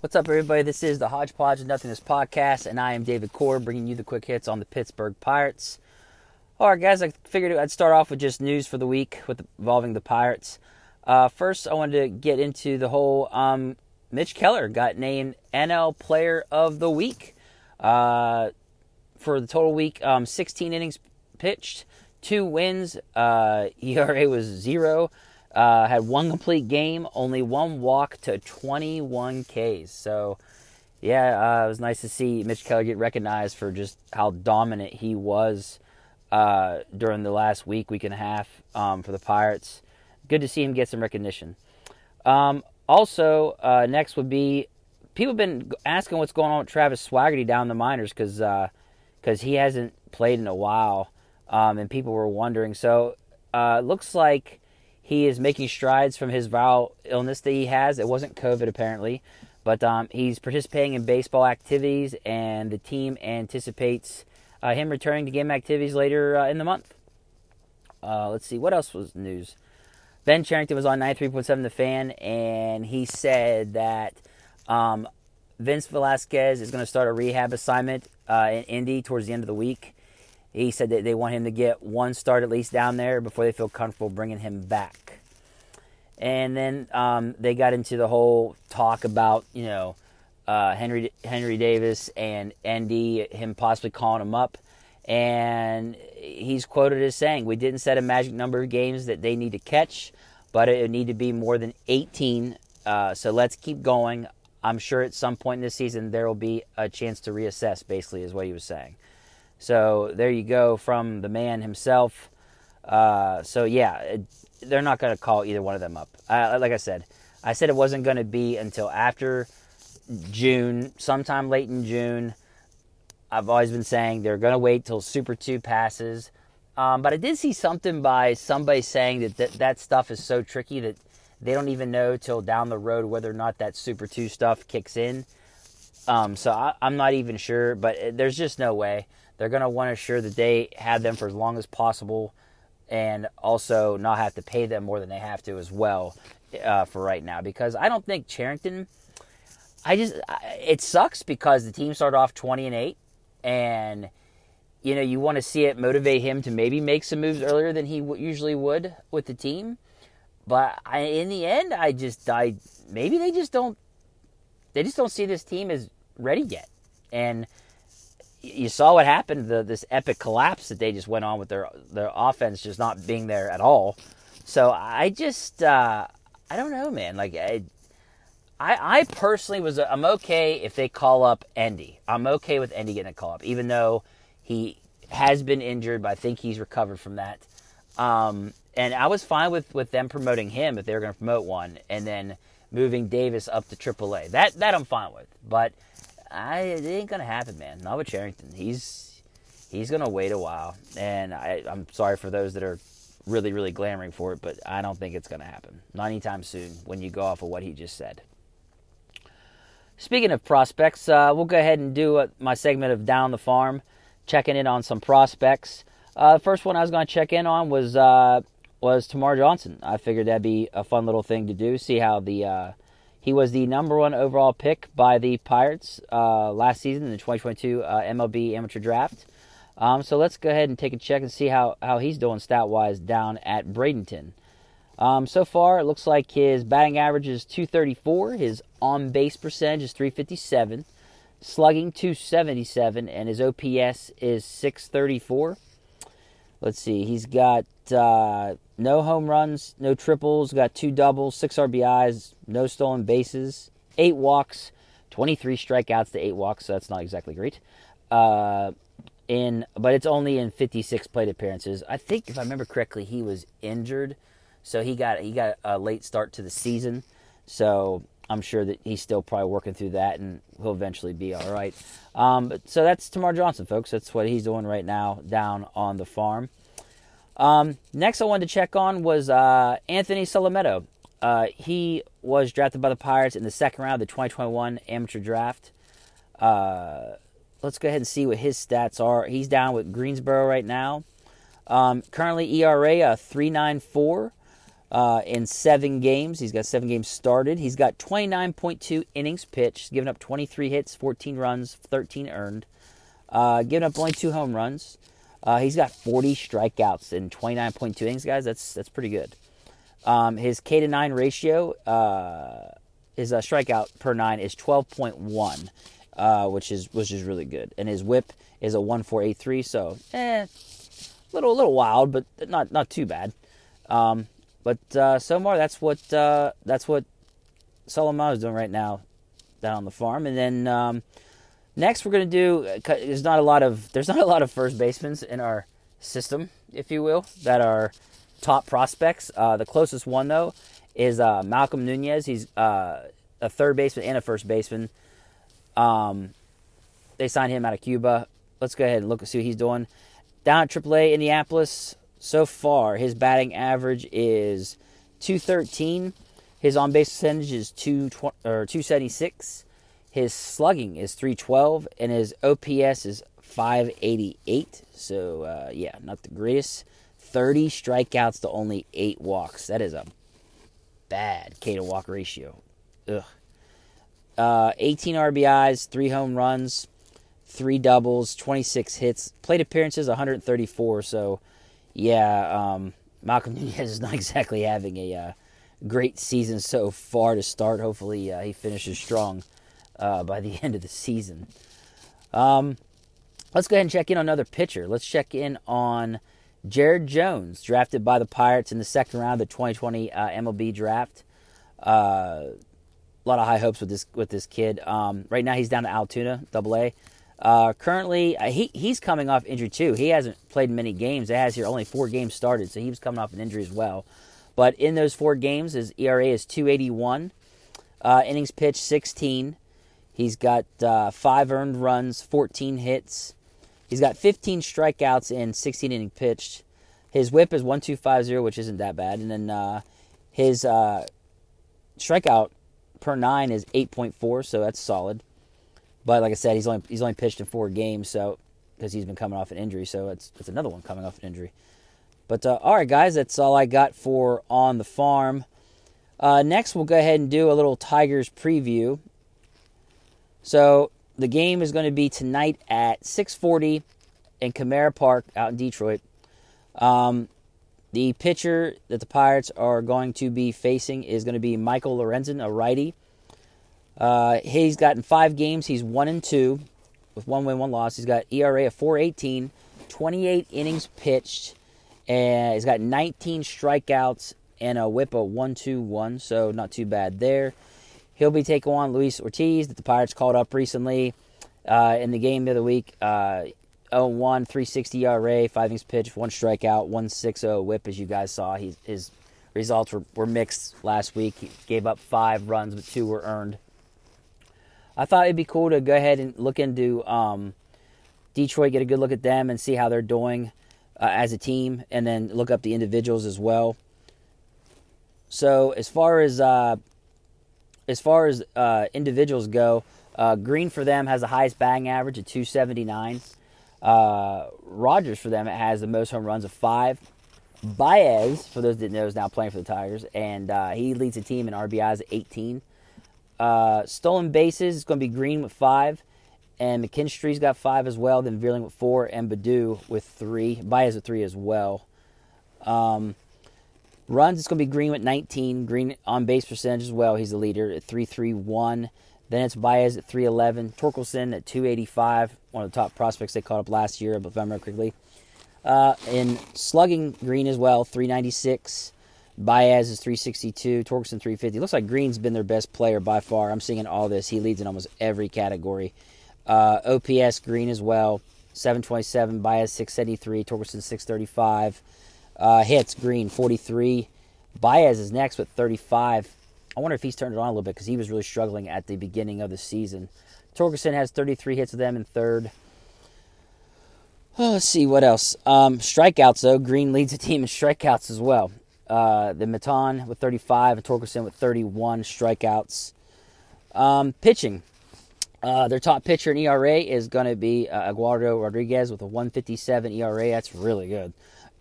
What's up, everybody? This is the Hodgepodge of Nothingness podcast, and I am David Corob, bringing you the quick hits on the Pittsburgh Pirates. All right, guys, I figured I'd start off with just news for the week with involving the Pirates. Uh, first, I wanted to get into the whole um, Mitch Keller got named NL Player of the Week uh, for the total week. Um, 16 innings pitched, two wins. Uh, ERA was zero. Uh, had one complete game, only one walk to 21 Ks. So, yeah, uh, it was nice to see Mitch Keller get recognized for just how dominant he was uh, during the last week, week and a half um, for the Pirates. Good to see him get some recognition. Um, also, uh, next would be people have been asking what's going on with Travis Swaggerty down the minors because because uh, he hasn't played in a while, um, and people were wondering. So, uh, looks like he is making strides from his viral illness that he has. It wasn't COVID, apparently, but um, he's participating in baseball activities, and the team anticipates uh, him returning to game activities later uh, in the month. Uh, let's see, what else was news? Ben Cherington was on 93.7 The Fan, and he said that um, Vince Velasquez is going to start a rehab assignment uh, in Indy towards the end of the week. He said that they want him to get one start at least down there before they feel comfortable bringing him back. And then um, they got into the whole talk about, you know, uh, Henry Henry Davis and Endy, him possibly calling him up. And he's quoted as saying, We didn't set a magic number of games that they need to catch, but it would need to be more than 18. Uh, so let's keep going. I'm sure at some point in this season there will be a chance to reassess, basically, is what he was saying. So there you go from the man himself. Uh, so yeah, it, they're not going to call either one of them up. Uh, like I said, I said it wasn't going to be until after June, sometime late in June. I've always been saying they're going to wait till Super 2 passes. Um, but I did see something by somebody saying that, that that stuff is so tricky that they don't even know till down the road whether or not that Super 2 stuff kicks in. Um, so I, am not even sure, but there's just no way. They're going to want to ensure that they have them for as long as possible and also not have to pay them more than they have to as well uh, for right now. Because I don't think Cherington, I just, it sucks because the team started off 20 and 8 and you know, you want to see it motivate him to maybe make some moves earlier than he w- usually would with the team. But I, in the end, I just, I maybe they just don't, they just don't see this team as ready yet. And you saw what happened the, this epic collapse that they just went on with their their offense just not being there at all. So I just uh, I don't know, man. Like I, I, I personally was I'm okay if they call up Endy. I'm okay with Endy getting a call up, even though he has been injured, but I think he's recovered from that. Um, and I was fine with with them promoting him if they were going to promote one, and then moving Davis up to AAA. That that I'm fine with, but I it ain't gonna happen, man. Not with Cherington. He's he's gonna wait a while, and I, I'm sorry for those that are really really glamoring for it, but I don't think it's gonna happen. Not anytime soon. When you go off of what he just said. Speaking of prospects, uh, we'll go ahead and do uh, my segment of down the farm, checking in on some prospects. Uh, the first one I was going to check in on was uh, was Termarr Johnson. I figured that'd be a fun little thing to do. See how the uh, he was the number one overall pick by the Pirates uh, last season in the 2022 uh, MLB amateur draft. Um, so let's go ahead and take a check and see how, how he's doing stat wise down at Bradenton. Um, so far, it looks like his batting average is 234, his on base percentage is 357, slugging 277, and his OPS is 634. Let's see, he's got uh, no home runs, no triples, got two doubles, six RBIs, no stolen bases, eight walks, 23 strikeouts to eight walks, so that's not exactly great. Uh, in but it's only in 56 plate appearances. I think if I remember correctly, he was injured, so he got he got a late start to the season. So I'm sure that he's still probably working through that, and he'll eventually be all right. Um, but, so that's Termarr Johnson, folks. That's what he's doing right now down on the farm. Um, next, I wanted to check on was uh, Anthony Solometo. Uh, he was drafted by the Pirates in the second round of the 2021 amateur draft. Uh, let's go ahead and see what his stats are. He's down with Greensboro right now. Um, currently, ERA a 3.94. uh, in seven games. He's got seven games started. He's got 29.2 innings pitched, giving up 23 hits, 14 runs, 13 earned, uh, given up only two home runs. Uh, he's got 40 strikeouts in 29.2 innings, guys. That's that's pretty good. Um, his K to nine ratio, uh, his uh, strikeout per nine is 12.1, uh, which is which is really good, and his WHIP is a 1.483. So, eh, little little wild, but not not too bad. Um, but uh, so far, that's what uh, that's what Solomon is doing right now down on the farm. And then um, next, we're gonna do. There's not a lot of there's not a lot of first basemen in our system, if you will, that are top prospects. Uh, the closest one though is uh, Malcom Nunez. He's uh, a third baseman and a first baseman. Um, they signed him out of Cuba. Let's go ahead and look and see what he's doing. Down at AAA Indianapolis, so far, his batting average is 213. His on base percentage is 2 or 276. His slugging is 312, and his OPS is 588. So, uh, yeah, not the greatest. 30 strikeouts to only 8 walks. That is a bad K to walk ratio. Ugh. Uh, 18 RBIs, 3 home runs, 3 doubles, 26 hits. Plate appearances 134. So, yeah, um, Malcom Nunez is not exactly having a uh, great season so far to start. Hopefully, uh, he finishes strong uh, by the end of the season. Um, let's go ahead and check in on another pitcher. Let's check in on Jared Jones, drafted by the Pirates in the second round of the 2020 uh, MLB draft. Uh, a lot of high hopes with this with this kid. Um, right now, he's down to Altoona, Double A. Uh, currently, uh, he he's coming off injury too. He hasn't played many games. It has here only four games started, so he was coming off an injury as well. But in those four games, his ERA is 281. Uh, innings pitched 16. He's got uh, five earned runs, 14 hits. He's got 15 strikeouts in 16 innings pitched. His WHIP is 1250, which isn't that bad. And then uh, his uh, strikeout per nine is 8.4, so that's solid. But like I said, he's only he's only pitched in four games, so because he's been coming off an injury, so it's it's another one coming off an injury. But uh, all right, guys, that's all I got for on the farm. Uh, next, we'll go ahead and do a little Tigers preview. So the game is going to be tonight at 6:40 in Comerica Park out in Detroit. Um, the pitcher that the Pirates are going to be facing is going to be Michael Lorenzen, a righty. Uh, he's gotten five games. He's one and two with one win, one loss. He's got ERA of 418, 28 innings pitched, and he's got 19 strikeouts and a whip of 121, so not too bad there. He'll be taking on Luis Ortiz that the Pirates called up recently uh, in the game the week. Uh, 0-1, 360 ERA, 5 innings pitched, 1 strikeout, 160 whip, as you guys saw. He, his results were, were mixed last week. He gave up 5 runs, but 2 were earned. I thought it'd be cool to go ahead and look into um, Detroit, get a good look at them, and see how they're doing uh, as a team, and then look up the individuals as well. So as far as uh, as far as uh, individuals go, uh, Greene for them has the highest batting average at 279. Uh, Rogers for them has the most home runs of five. Baez, for those that didn't know, is now playing for the Tigers, and uh, he leads the team in RBIs at 18. Uh, stolen bases is going to be Greene with five, and McKinstry's got five as well. Then Vierling with four, and Baddoo with three. Baez with three as well. Um, runs it's going to be Greene with 19. Greene on base percentage as well. He's the leader at 331. Then it's Baez at 311. Torkelson at 285. One of the top prospects they caught up last year, if I remember quickly. Uh, in slugging, Greene as well, 396. Baez is 362, Torkelson 350. Looks like Greene's been their best player by far. I'm seeing all this. He leads in almost every category. Uh, OPS Greene as well, 727. Baez 673, Torkelson 635. Uh, hits Greene 43. Baez is next with 35. I wonder if he's turned it on a little bit because he was really struggling at the beginning of the season. Torkelson has 33 hits with them in third. Oh, let's see what else. Um, strikeouts though, Greene leads the team in strikeouts as well. Uh, the Maton with 35 and Torkelson with 31 strikeouts. Um, pitching. Uh, their top pitcher in ERA is going to be uh, Eduardo Rodriguez with a 157 ERA. That's really good.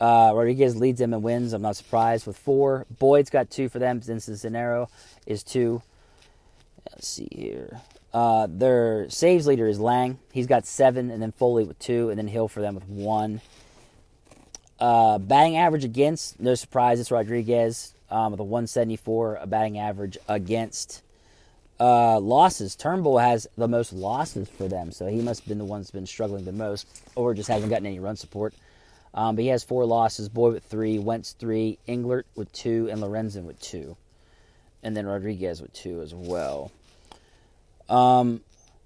Uh, Rodriguez leads them in wins. I'm not surprised with four. Boyd's got two for them since Cisnero is two. Let's see here. Uh, their saves leader is Lange. He's got seven, and then Foley with two, and then Hill for them with one. Uh, batting average against, no surprise, it's Rodriguez um, with a 174, a batting average against. Uh, losses, Turnbull has the most losses for them, so he must have been the one that's been struggling the most, or just hasn't gotten any run support. Um, but he has four losses: Boyd with three, Wentz three, Englert with two, and Lorenzen with two, and then Rodriguez with two as well. Um,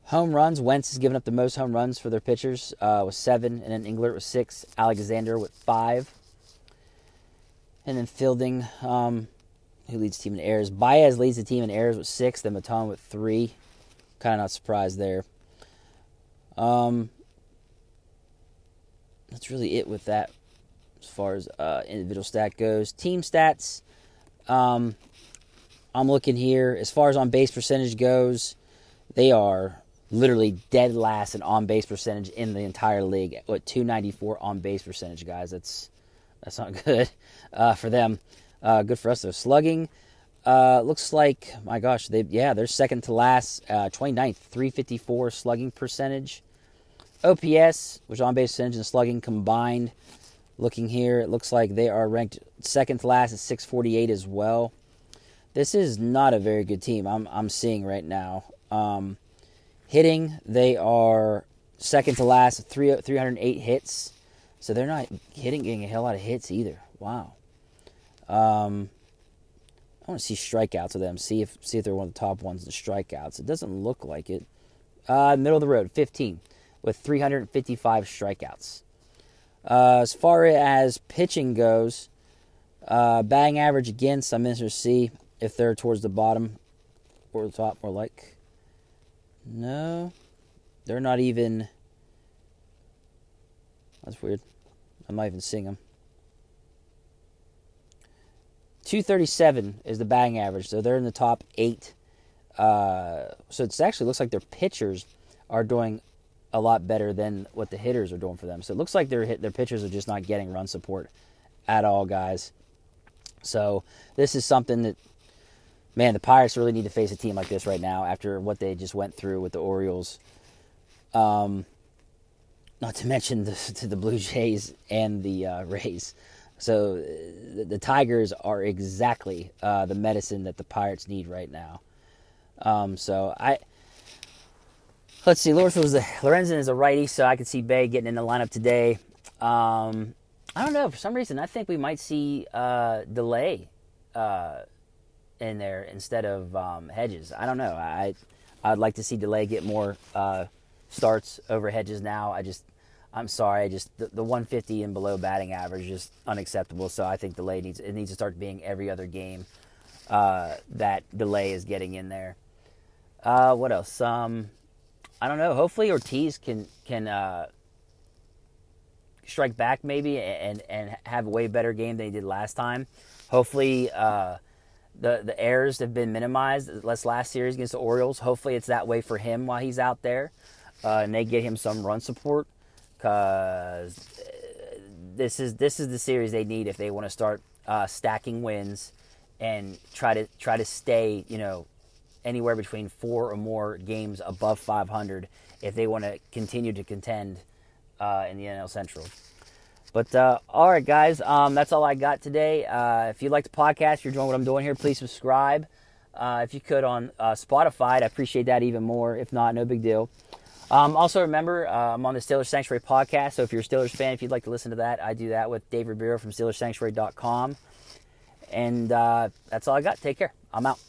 home runs, Wentz has given up the most home runs for their pitchers uh, with seven, and then Englert with six, Alexander with five, and then Fielding, um, who leads the team in errors. Baez leads the team in errors with six, then Maton with three. Kind of not surprised there. Um, that's really it with that as far as uh, individual stat goes. Team stats, um, I'm looking here. As far as on base percentage goes, they are literally dead last in on base percentage in the entire league. What 294 on base percentage, guys? That's that's not good uh, for them. Uh, good for us though. Slugging uh, looks like my gosh, they yeah they're second to last, uh, 29th, 354 slugging percentage. OPS, which on base percentage and slugging combined. Looking here, it looks like they are ranked second to last at 648 as well. This is not a very good team. I'm I'm seeing right now. Um, hitting, they are second to last, three, 308 hits. So they're not hitting, getting a hell lot of hits either. Wow. Um, I want to see strikeouts of them. See if see if they're one of the top ones in the strikeouts. It doesn't look like it. Uh, middle of the road, 15 with 355 strikeouts. Uh, as far as pitching goes, uh, batting average against, I'm interested to see if they're towards the bottom or the top, more like. No, they're not even. That's weird. I'm not even seeing them. 237 is the batting average, so they're in the top eight. Uh, so it actually looks like their pitchers are doing a lot better than what the hitters are doing for them. So it looks like their their pitchers are just not getting run support at all, guys. So this is something that man, the Pirates really need to face a team like this right now after what they just went through with the Orioles. Um, not to mention the, to the Blue Jays and the uh, Rays. So the, the, Tigers are exactly uh, the medicine that the Pirates need right now. Um, so I let's see. Lorenzen was the Lorenzen is a righty, so I could see Bae getting in the lineup today. Um, I don't know. For some reason, I think we might see uh, Delay uh, in there instead of um, Hedges. I don't know. I I'd like to see Delay get more uh, starts over Hedges now. I just I'm sorry. I just the, the 150 and below batting average is unacceptable. So I think Delay needs it needs to start being every other game uh, that Delay is getting in there. Uh, what else? Um, I don't know. Hopefully Ortiz can can uh, strike back maybe and and have a way better game than he did last time. Hopefully uh, the the errors have been minimized. Less last series against the Orioles. Hopefully, it's that way for him while he's out there, uh, and they get him some run support. Because uh, this is this is the series they need if they want to start uh, stacking wins and try to try to stay you know anywhere between four or more games above 500 if they want to continue to contend uh, in the NL Central. But uh, all right, guys, um, that's all I got today. Uh, if you like the podcast, you're enjoying what I'm doing here, please subscribe. Uh, if you could on uh, Spotify, I'd appreciate that even more. If not, no big deal. Um, also, remember, uh, I'm on the Steelers Sanctuary podcast. So if you're a Steelers fan, if you'd like to listen to that, I do that with Dave Ribeiro from SteelersSanctuary.com. And uh, that's all I got. Take care. I'm out.